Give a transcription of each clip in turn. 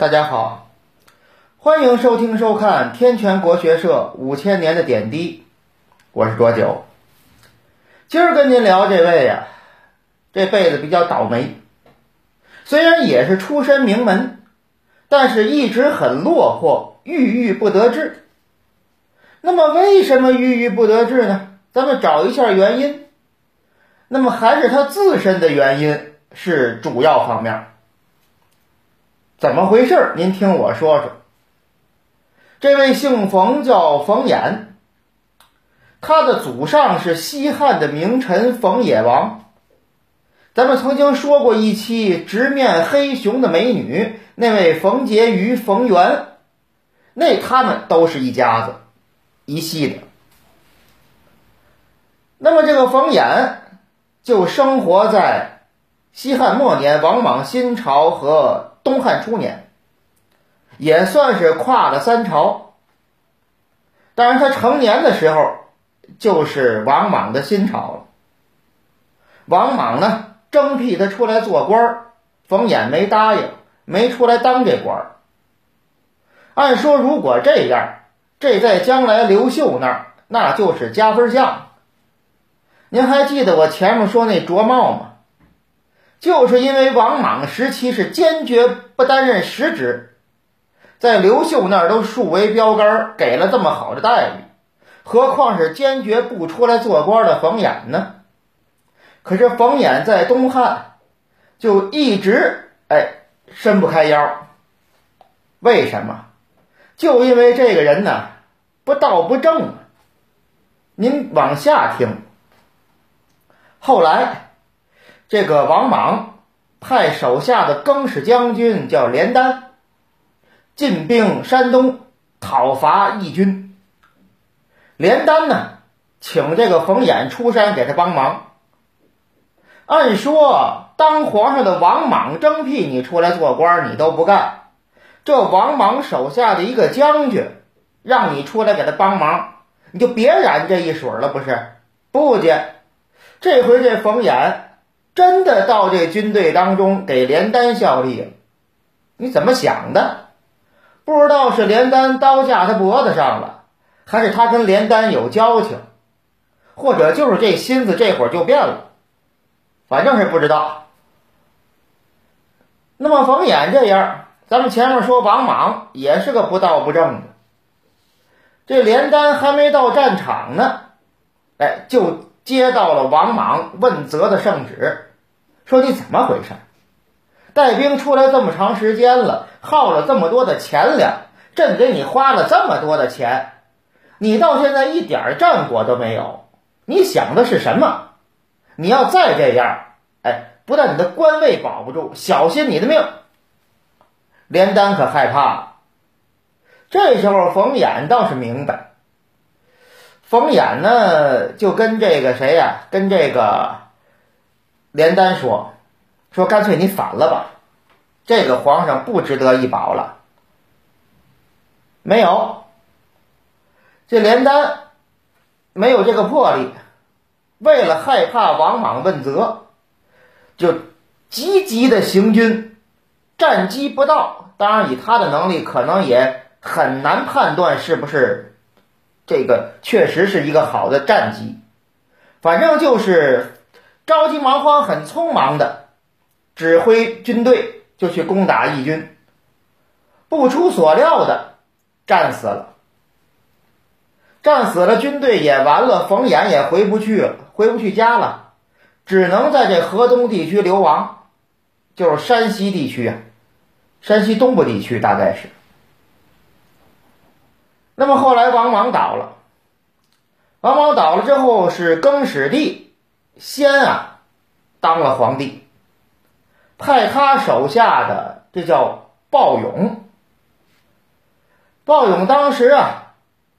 大家好，欢迎收听收看天泉国学社五千年的点滴，我是卓九。今儿跟您聊这位呀，这辈子比较倒霉，虽然也是出身名门，但是一直很落魄，郁郁不得志。那么为什么郁郁不得志呢？咱们找一下原因。那么还是他自身的原因是主要方面。怎么回事？您听我说说。这位姓冯，叫冯衍，他的祖上是西汉的名臣冯野王。咱们曾经说过一期直面黑熊的美女，那位冯婕妤、冯媛，那他们都是一家子一系的。那么这个冯衍就生活在西汉末年、王莽新朝和。东汉初年，也算是跨了三朝。但是他成年的时候，就是王莽的新朝了。王莽呢，征辟他出来做官，冯衍没答应，没出来当这官。按说，如果这样，这在将来刘秀那儿，那就是加分项。您还记得我前面说那卓茂吗？就是因为王莽时期是坚决不担任实职，在刘秀那儿都树为标杆，给了这么好的待遇，何况是坚决不出来做官的冯衍呢？可是冯衍在东汉就一直哎伸不开腰，为什么？就因为这个人呢不道不正。您往下听，后来。这个王莽派手下的更始将军叫连丹进兵山东讨伐义军。连丹呢，请这个冯衍出山给他帮忙。按说当皇上的王莽征辟你出来做官，你都不干。这王莽手下的一个将军让你出来给他帮忙，你就别染这一水了，不是？不介，这回这冯衍。真的到这军队当中给连丹效力？你怎么想的？不知道是连丹刀架他脖子上了，还是他跟连丹有交情，或者就是这心思这会儿就变了，反正是不知道。那么冯衍这样，咱们前面说王莽也是个不道不正的，这连丹还没到战场呢，哎就。接到了王莽问责的圣旨，说你怎么回事？带兵出来这么长时间了，耗了这么多的钱粮，朕给你花了这么多的钱，你到现在一点战果都没有，你想的是什么？你要再这样，哎，不但你的官位保不住，小心你的命。连丹可害怕了。这时候冯衍倒是明白。冯衍呢，就跟这个谁呀，跟这个连丹说，说干脆你反了吧，这个皇上不值得一保了。没有，这连丹没有这个魄力，为了害怕王莽问责，就积极的行军，战机不到，当然以他的能力，可能也很难判断是不是。这个确实是一个好的战机，反正就是着急忙慌、很匆忙的指挥军队就去攻打义军，不出所料的战死了，战死了，军队也完了，冯衍也回不去了，回不去家了，只能在这河东地区流亡，就是山西地区啊，山西东部地区大概是。那么后来王莽倒了，王莽倒了之后是更始帝先啊当了皇帝，派他手下的这叫鲍勇。鲍勇当时啊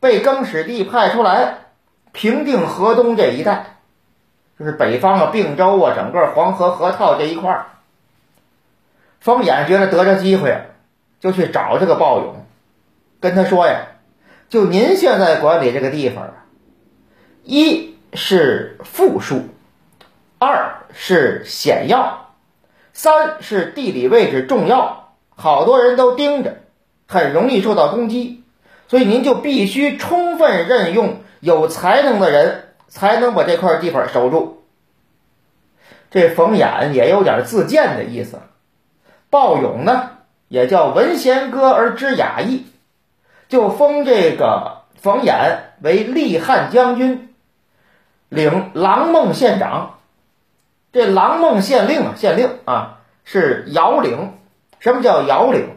被更始帝派出来平定河东这一带，就是北方的并州啊，整个黄河河套这一块儿。冯衍觉得得着机会，就去找这个鲍勇，跟他说呀。就您现在管理这个地方，一是富庶，二是险要，三是地理位置重要，好多人都盯着，很容易受到攻击，所以您就必须充分任用有才能的人，才能把这块地方守住。这冯衍也有点自荐的意思，鲍勇呢也叫闻弦歌而知雅意，就封这个冯衍为立汉将军，领郎孟县长。这郎孟县令啊，县令啊是遥领。什么叫遥领？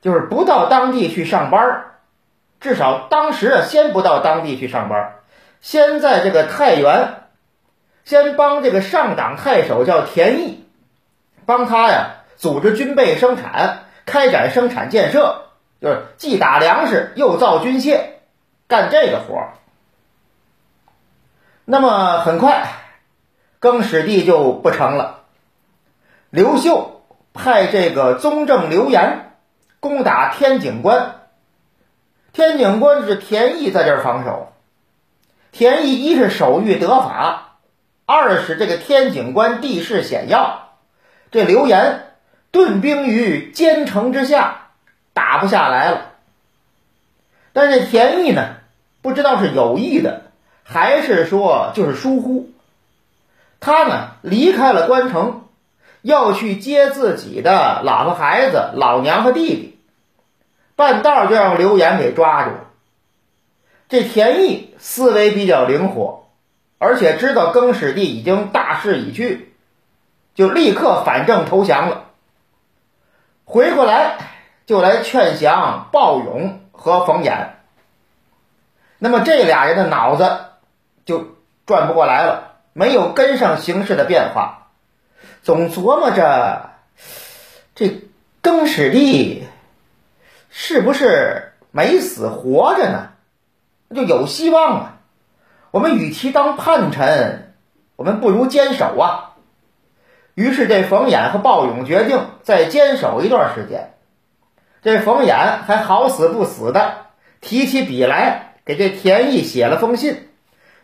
就是不到当地去上班至少当时啊，先不到当地去上班先在这个太原。先帮这个上党太守叫田毅，帮他呀组织军备生产，开展生产建设，就是既打粮食又造军械，干这个活。那么很快，更始帝就不成了。刘秀派这个宗正刘延攻打天井关，天井关是田毅在这儿防守，田毅一是手谕得法。二是这个天井关地势险要，这刘岩顿兵于坚城之下，打不下来了。但是田毅呢，不知道是有意的，还是说就是疏忽，他呢离开了关城，要去接自己的老婆孩子、老娘和弟弟，半道就让刘岩给抓住了。这田毅思维比较灵活。而且知道更始帝已经大势已去，就立刻反正投降了。回过来就来劝降鲍勇和冯衍。那么这俩人的脑子就转不过来了，没有跟上形势的变化，总琢磨着这更始帝是不是没死活着呢？就有希望啊。我们与其当叛臣，我们不如坚守啊。于是这冯衍和鲍勇决定再坚守一段时间。这冯衍还好死不死的提起笔来，给这田义写了封信，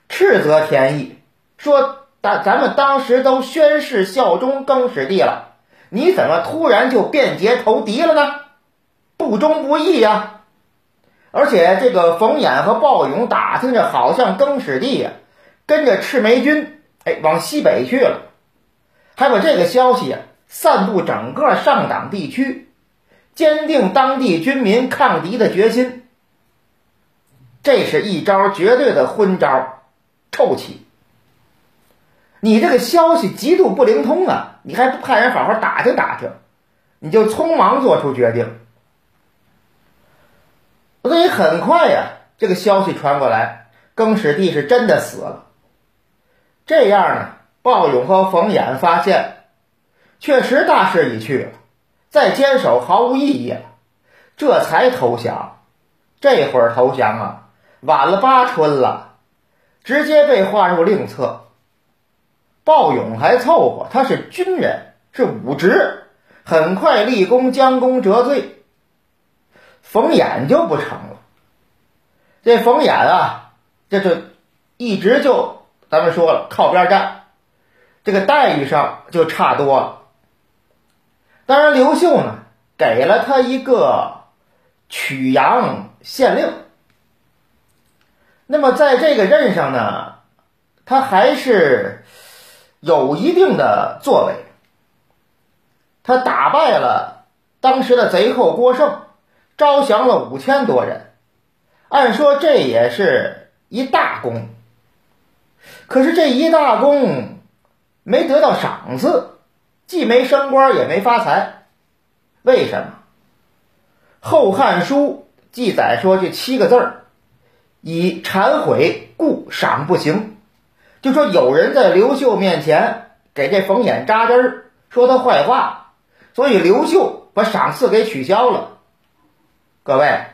斥责田义说：“咱咱们当时都宣誓效忠更始帝了，你怎么突然就变节投敌了呢？不忠不义呀！”而且这个冯衍和鲍勇打听着，好像更始帝呀跟着赤眉军哎往西北去了，还把这个消息啊散布整个上党地区，坚定当地军民抗敌的决心。这是一招绝对的昏招，臭棋！你这个消息极度不灵通啊，你还不派人好好打听打听，你就匆忙做出决定。所以很快呀，这个消息传过来，更始帝是真的死了。这样呢，鲍勇和冯衍发现，确实大势已去了，再坚守毫无意义了，这才投降。这会儿投降啊，晚了八春了，直接被划入另册。鲍勇还凑合，他是军人，是武职，很快立功，将功折罪。冯衍就不成了，这冯衍啊，这就一直就咱们说了靠边站，这个待遇上就差多了。当然，刘秀呢给了他一个曲阳县令，那么在这个任上呢，他还是有一定的作为，他打败了当时的贼寇郭盛。招降了五千多人，按说这也是一大功。可是这一大功没得到赏赐，既没升官也没发财。为什么？《后汉书》记载说这七个字儿：“以忏悔故赏不行。”就说有人在刘秀面前给这冯衍扎针儿，说他坏话，所以刘秀把赏赐给取消了。各位，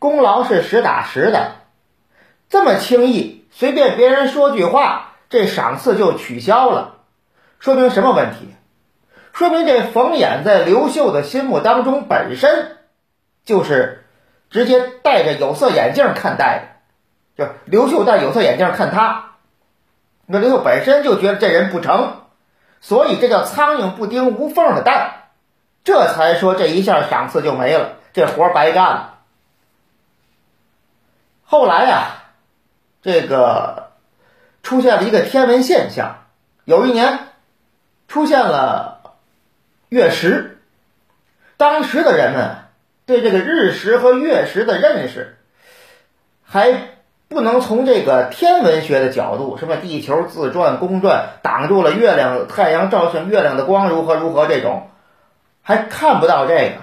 功劳是实打实的，这么轻易随便别人说句话，这赏赐就取消了，说明什么问题？说明这冯衍在刘秀的心目当中本身就是直接戴着有色眼镜看待的，就刘秀戴有色眼镜看他，那刘秀本身就觉得这人不成，所以这叫苍蝇不叮无缝的蛋，这才说这一下赏赐就没了，这活白干了。后来呀，这个出现了一个天文现象，有一年出现了月食，当时的人们对这个日食和月食的认识还不能从这个天文学的角度，什么地球自转公转挡住了月亮、太阳照射月亮的光如何如何这种，还看不到这个，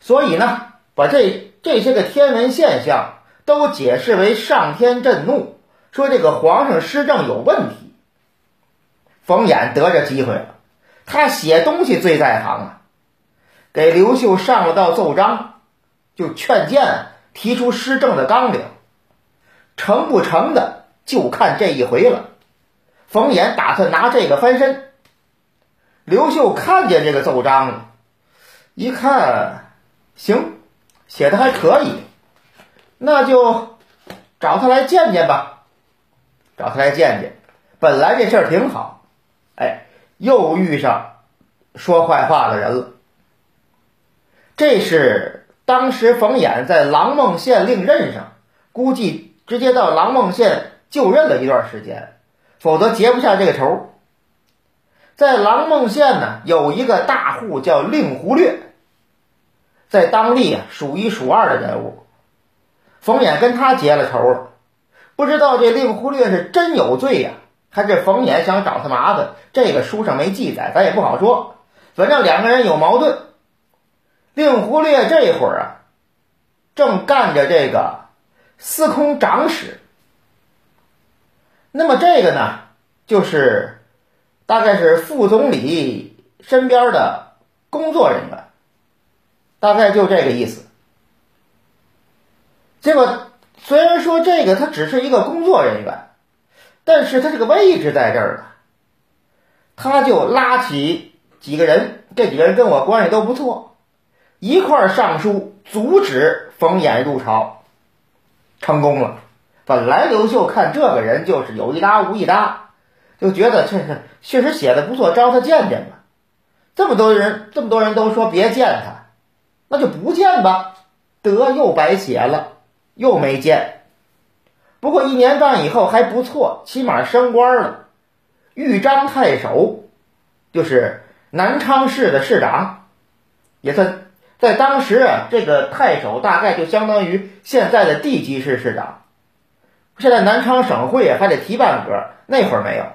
所以呢，把这这些个天文现象。都解释为上天震怒，说这个皇上施政有问题。冯衍得着机会了，他写东西最在行啊，给刘秀上了道奏章，就劝谏提出施政的纲领，成不成的就看这一回了。冯衍打算拿这个翻身。刘秀看见这个奏章了，一看，行，写的还可以。那就找他来见见吧，找他来见见。本来这事儿挺好，哎，又遇上说坏话的人了。这是当时冯衍在郎孟县令任上，估计直接到郎孟县就任了一段时间，否则结不下这个仇。在郎孟县呢，有一个大户叫令狐略，在当地啊数一数二的人物。冯衍跟他结了仇了，不知道这令狐略是真有罪呀，还是冯衍想找他麻烦？这个书上没记载，咱也不好说。反正两个人有矛盾。令狐略这会儿啊，正干着这个司空长史。那么这个呢，就是大概是副总理身边的工作人员，大概就这个意思。结果虽然说这个他只是一个工作人员，但是他这个位置在这儿了，他就拉起几个人，这几个人跟我关系都不错，一块儿上书阻止冯衍入朝，成功了。本来刘秀看这个人就是有一搭无一搭，就觉得这确实写的不错，招他见见吧。这么多人，这么多人都说别见他，那就不见吧，得又白写了。又没见，不过一年半以后还不错，起码升官了。豫章太守，就是南昌市的市长，也算在当时啊，这个太守大概就相当于现在的地级市市长。现在南昌省会还得提半格，那会儿没有，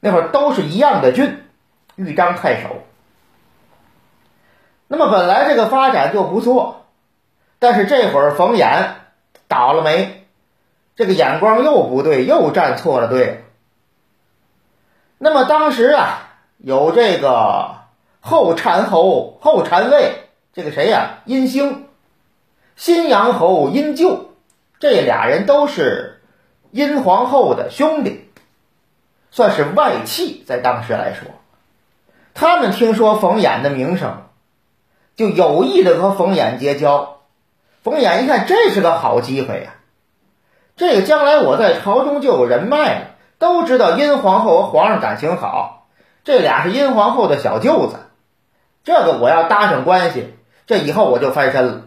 那会儿都是一样的郡，豫章太守。那么本来这个发展就不错。但是这会儿冯衍倒了霉，这个眼光又不对，又站错了队。那么当时啊，有这个后禅侯后禅尉，这个谁呀？殷兴，新阳侯殷咎，这俩人都是殷皇后的兄弟，算是外戚，在当时来说，他们听说冯衍的名声，就有意的和冯衍结交。冯衍一看，这是个好机会呀！这个将来我在朝中就有人脉了，都知道殷皇后和皇上感情好，这俩是殷皇后的小舅子，这个我要搭上关系，这以后我就翻身了。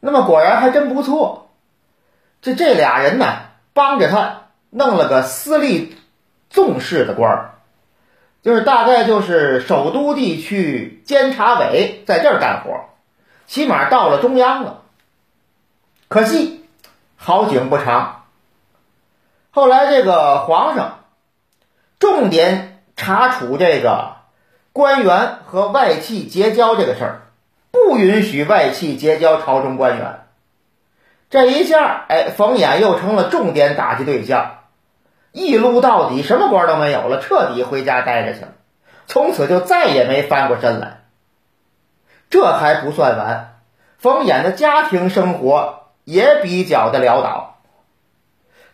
那么果然还真不错，这这俩人呢，帮着他弄了个私立纵室的官儿，就是大概就是首都地区监察委在这儿干活。起码到了中央了，可惜好景不长。后来这个皇上重点查处这个官员和外戚结交这个事儿，不允许外戚结交朝中官员。这一下，哎，冯衍又成了重点打击对象，一撸到底，什么官都没有了，彻底回家待着去了，从此就再也没翻过身来。这还不算完，冯衍的家庭生活也比较的潦倒。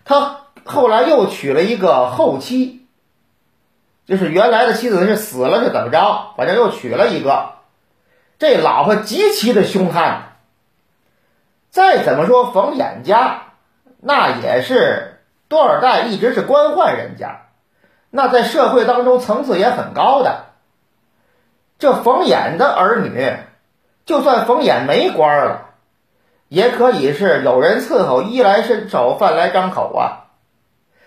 他后来又娶了一个后妻，就是原来的妻子是死了是怎么着？反正又娶了一个，这老婆极其的凶悍。再怎么说，冯衍家那也是多少代一直是官宦人家，那在社会当中层次也很高的。这冯衍的儿女，就算冯衍没官了，也可以是有人伺候，衣来伸手，饭来张口啊。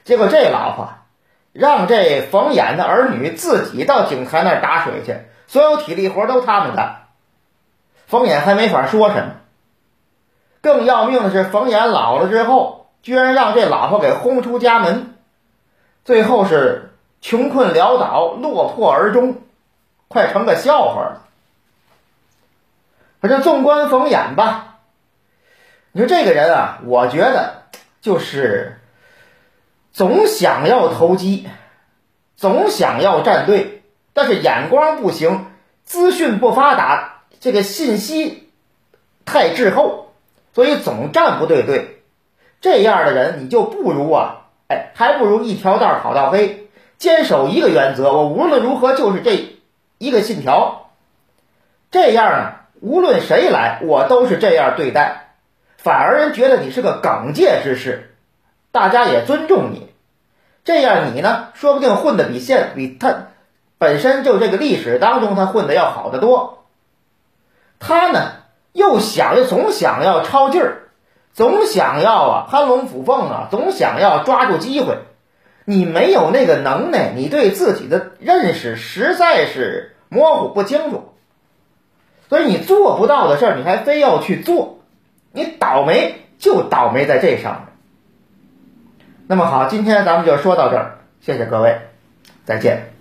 结果这老婆让这冯衍的儿女自己到井台那儿打水去，所有体力活都他们干，冯衍还没法说什么。更要命的是，冯衍老了之后，居然让这老婆给轰出家门，最后是穷困潦倒，落魄而终，快成个笑话了。可是纵观冯衍吧，你说这个人啊，我觉得就是总想要投机，总想要站队，但是眼光不行，资讯不发达，这个信息太滞后。所以总站不对队，这样的人你就不如啊，哎，还不如一条道跑到黑，坚守一个原则，我无论如何就是这一个信条。这样呢，无论谁来，我都是这样对待，反而人觉得你是个耿介之士，大家也尊重你。这样你呢，说不定混的比现比他本身就这个历史当中他混的要好得多。他呢？又想又总想要抄劲儿，总想要啊攀龙附凤啊，总想要抓住机会。你没有那个能耐，你对自己的认识实在是模糊不清楚，所以你做不到的事儿，你还非要去做，你倒霉就倒霉在这上面。那么好，今天咱们就说到这儿，谢谢各位，再见。